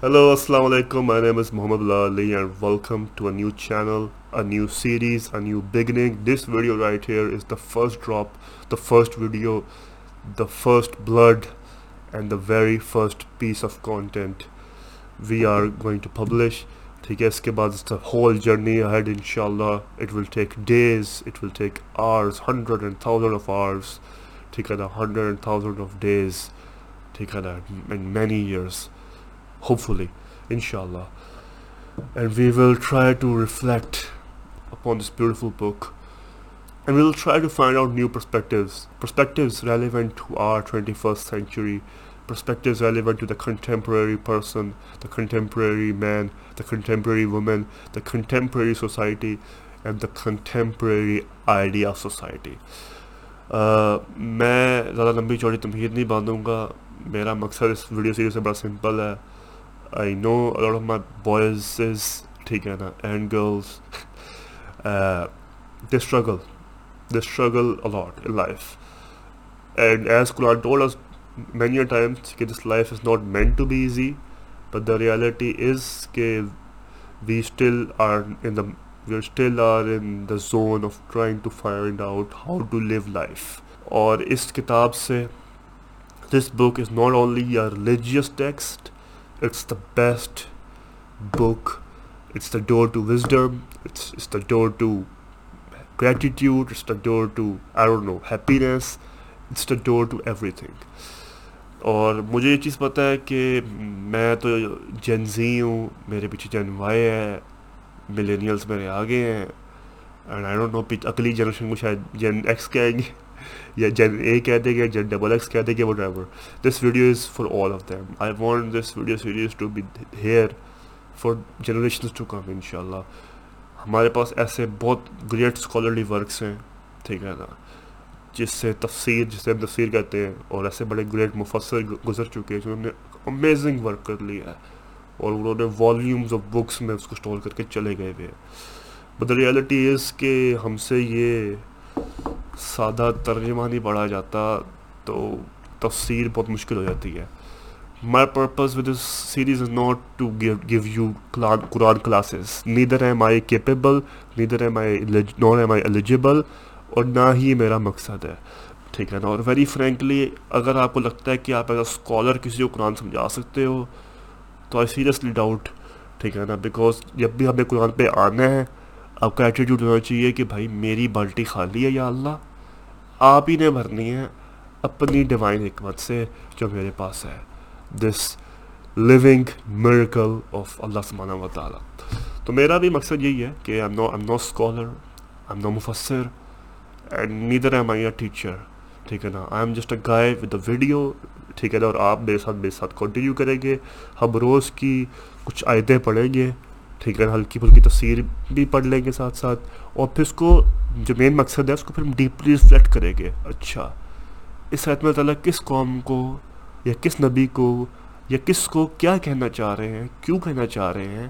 Hello, Assalamu alaikum. My name is Muhammad Ali and welcome to a new channel, a new series, a new beginning. This video right here is the first drop, the first video, the first blood, and the very first piece of content we are going to publish. ٹھیک ہے اس کے بعد the whole journey ahead inshallah it will take days it will take hours hundred and thousand of hours ٹھیک ہے نا hundred and thousand of days ٹھیک ہے نا and many years hopefully inshallah and we will try to reflect upon this beautiful book and we will try to find out new perspectives perspectives relevant to our 21st century perspectives relevant to the contemporary person the contemporary man the contemporary woman the contemporary society and the contemporary idea of society میں زیادہ لمبی چوڑی تمہید نہیں باندھوں گا میرا مقصد اس ویڈیو سیریز سے بڑا سمپل ہے I know a lot of my boys is ٹھیک and girls uh, they struggle they struggle a lot in life and as Quran told us many a times that this life is not meant to be easy but the reality is that we still are in the we still are in the zone of trying to find out how to live life اور اس کتاب سے this book is not only a religious text it's the best book it's the door to wisdom it's, it's the door to gratitude it's the door to I don't know happiness it's the door to everything اور مجھے یہ چیز پتہ ہے کہ میں تو جن زی ہوں میرے پیچھے جن وائی ہے ملینیلس میرے آگے ہیں اینڈ آئی ڈونٹ نو اگلی جنریشن کو شاید جن ایکس کہیں گے یا جن اے کہہ دے گا جن ڈبل ایکس کہہ دے گا وہ driver this video is for all of them I want this video series to be here for generations to come ان شاء اللہ ہمارے پاس ایسے بہت گریٹ اسکالرلی ورکس ہیں، ٹھیک ہے نا؟ جس سے تفسیر، جس سے ہم تفسیر کہتے ہیں، اور ایسے بڑے گریٹ مفسر گزر چکے ہیں، جنہوں نے امیزنگ ورک کر لیا ہے، اور انہوں نے والیومز آف بکس میں اس کو اسٹور کر کے چلے گئے ہوئے ہیں۔ بٹ دا ریئلٹی از کہ ہم سے یہ سادہ ترجمہ نہیں پڑھا جاتا، تو تفسیر بہت مشکل ہو جاتی ہے۔ My purpose with this series is not to give you Quran classes neither am I capable neither am I none am I eligible اور نہ ہی میرا مقصد ہے۔ ٹھیک ہے نا؟ اور ویری فرینکلی اگر آپ کو لگتا ہے کہ آپ ایز اے اسکالر کسی کو قرآن سمجھا سکتے ہو، تو آئی سیریسلی ڈاؤٹ ٹھیک ہے نا؟ بیکاز جب بھی ہمیں قرآن پہ آنا ہے، آپ کا ایٹیٹیوڈ ہونا چاہیے کہ بھائی میری بالٹی خالی ہے یا اللہ۔ آپ ہی نے بھرنی ہے اپنی ڈیوائن حکمت سے جو میرے پاس ہے۔ This living miracle of Allah سمانہ و تعالیٰ تو میرا بھی مقصد یہی ہے کہ am no am no scholar am no مفسر and neither am I a teacher ٹھیک ہے نا؟ I am just a guy with the video ٹھیک ہے نا؟ اور آپ میرے ساتھ میرے ساتھ کنٹینیو کریں گے۔ ہم روز کی کچھ آیتیں پڑھیں گے۔ ٹھیک ہے، ہلکی پھلکی تصویر بھی پڑھ لیں گے ساتھ ساتھ۔ اور پھر اس کو جو مین مقصد ہے، اس کو پھر ہم ڈیپلی ریفلیکٹ کریں گے۔ اچھا۔ اس حید میں تعالیٰ کس قوم کو یا کس نبی کو یا کس کو کیا کہنا چاہ رہے ہیں، کیوں کہنا چاہ رہے ہیں؟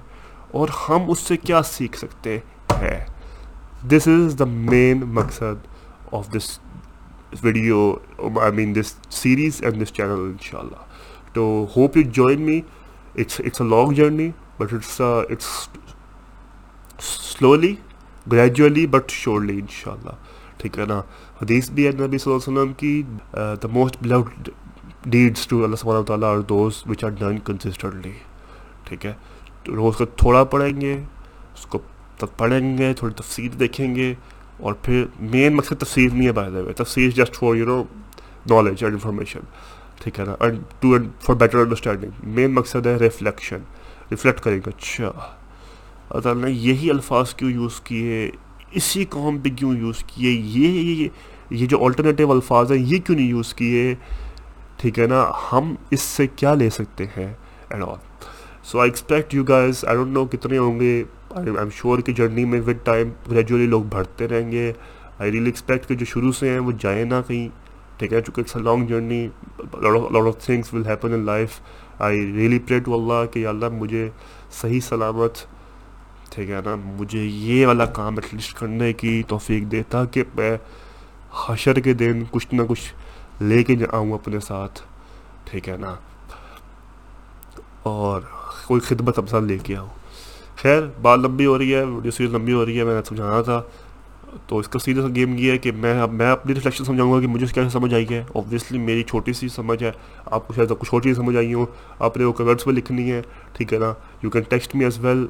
اور ہم اس سے کیا سیکھ سکتے ہیں؟ دس از دا مین مقصد of this video I mean this series and this channel ان شاء اللہ تو hope you join me it's it's a long journey but it's it's slowly gradually but surely ان شاء اللہ ٹھیک ہے نا؟ حدیث بھی ہے نبی صلی اللہ علیہ وسلم کی the most beloved deeds to اللہ سبحانہ تعالیٰ اور دوست وچ آر ڈن کنسسٹنٹلی ٹھیک ہے؟ روز کا تھوڑا پڑھیں گے، اس کو تب پڑھیں گے، تھوڑی تفصیل دیکھیں گے، اور پھر مین مقصد تفصیل نہیں ہے بائی دا وے تفصیل just for you know knowledge and information ٹھیک ہے نا؟ And to for better understanding main مقصد ہے ریفلیکشن ریفلیکٹ کریں گے اچھا۔ اللہ تعالیٰ نے یہی الفاظ کیوں یوز کیے؟ اسی قوم پہ کیوں یوز کیے؟ یہ یہ جو آلٹرنیٹیو الفاظ ہیں، یہ کیوں نہیں یوز کیے؟ ٹھیک ہے نا؟ ہم اس سے کیا لے سکتے ہیں and all so I expect you guys I don't know کتنے ہوں گے۔ آئی ایم شیور کہ جرنی میں ود ٹائم گریجولی لوگ بڑھتے رہیں گے۔ آئی ریلی ایکسپیکٹ کہ جو شروع سے ہیں وہ جائیں نہ کہیں۔ ٹھیک ہے، چونکہ it's a long journey lot of things will happen in life I really pray to Allah کہ اللہ مجھے صحیح سلامت، ٹھیک ہے نا، مجھے یہ والا کام ایٹ لیسٹ کرنے کی توفیق دے تاکہ میں حشر کے دن کچھ نہ کچھ لے کے آؤں اپنے ساتھ، ٹھیک ہے نا۔ اور کوئی خدمت اپنے ساتھ لے کے آؤ خیر، بات لمبی ہو رہی ہے، ویڈیو سیریز لمبی ہو رہی ہے، میں نے سمجھانا تھا۔ تو اس کا سیدھا سا گیم یہ ہے کہ میں میں اپنی ریفلیکشن سمجھاؤں گا کہ مجھے کیا سمجھ آئی ہے۔ اوبویسلی میری چھوٹی سی سمجھ ہے۔ آپ کو شاید کچھ چھوٹی سمجھ آئی ہوں۔ آپ نے وہ کورڈس میں لکھنی ہے ٹھیک ہے نا؟ You can text me as well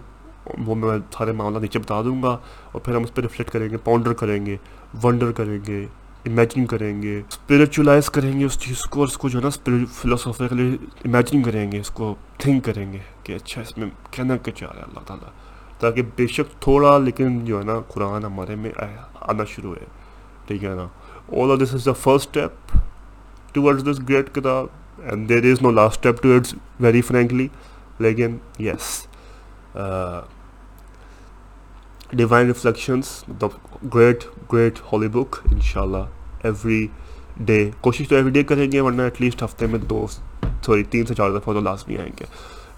وہ میں سارے معاملہ نیچے بتا دوں گا۔ اور پھر ہم اس پہ ریفلیکٹ کریں گے پاؤنڈر کریں گے ونڈر کریں گے امیجن کریں گے اسپریچولائز کریں گے اس چیز کو اور اس کو جو ہے نا فلاسفیکلی امیجن کریں گے، اس کو تھنک کریں گے کہ اچھا اس میں کہنا کیا چاہ رہا ہے اللہ تعالیٰ۔ تاکہ بے شک تھوڑا لیکن جو ہے نا قرآن ہمارے میں آنا شروع ہے۔ ٹھیک ہے نا؟ All of this is the first step towards this great کتاب and there is no last step to it's very frankly لیکن yes divine reflections the great great holy book in شاء اللہ ایوری ڈے کوشش تو every day کریں گے ورنہ at least ہفتے میں دو سوری تین سے چار دفعہ تو لازمی آئیں گے۔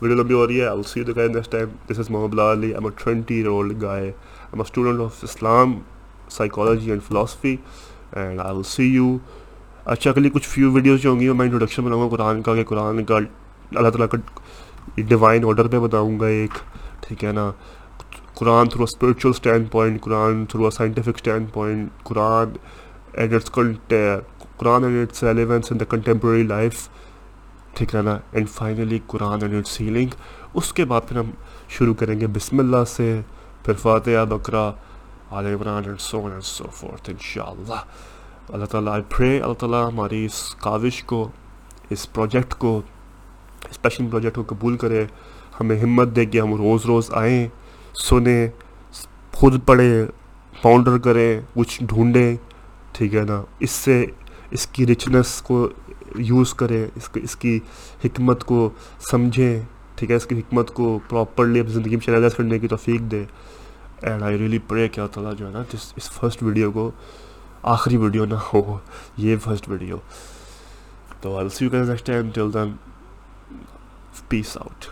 ویڈیو لمبی ہو رہی ہے I see guy next time this is Muhammad Ali am a twenty year old guy am a student of Islam psychology and philosophy and I will see you اچھا اگلی کچھ فیو ویڈیوز جو ہوں گی، میں انٹروڈکشن بناؤں گا قرآن کا، کہ قرآن کا اللہ تعالیٰ کا ڈیوائن آرڈر پہ بتاؤں گا ایک، ٹھیک ہے نا؟ Quran through spiritual standpoint Quran through a scientific standpoint Quran and its Quran and its relevance in the contemporary life ٹھیک ہے نا and finally Quran and its اس کے بعد پھر ہم شروع کریں گے بسم اللہ سے. پھر Fatiha Baqarah Al Imran and so and so forth ان شاء اللہ اللہ تعالیٰ آئی پرے اللہ تعالیٰ ہماری اس کاوش کو، اس پروجیکٹ کو اسپیشل پروجیکٹ کو قبول کرے. ہمیں ہمت دے کہ ہم روز روز آئیں، سنیں، خود پڑھیں پاؤنڈر کریں، کچھ ڈھونڈیں. ٹھیک ہے نا. اس سے، اس کی رچنس کو یوز کریں، اس اس کی حکمت کو سمجھیں، ٹھیک ہے؟ اس کی حکمت کو پراپرلی اپنی زندگی میں چیلنج کرنے کی توفیق دے اینڈ آئی ریئلی پرے کیا تعالیٰ جو ہے نا، جس اس فرسٹ ویڈیو کو آخری ویڈیو نہ ہو، یہ فرسٹ ویڈیو تو I see you next time till then peace out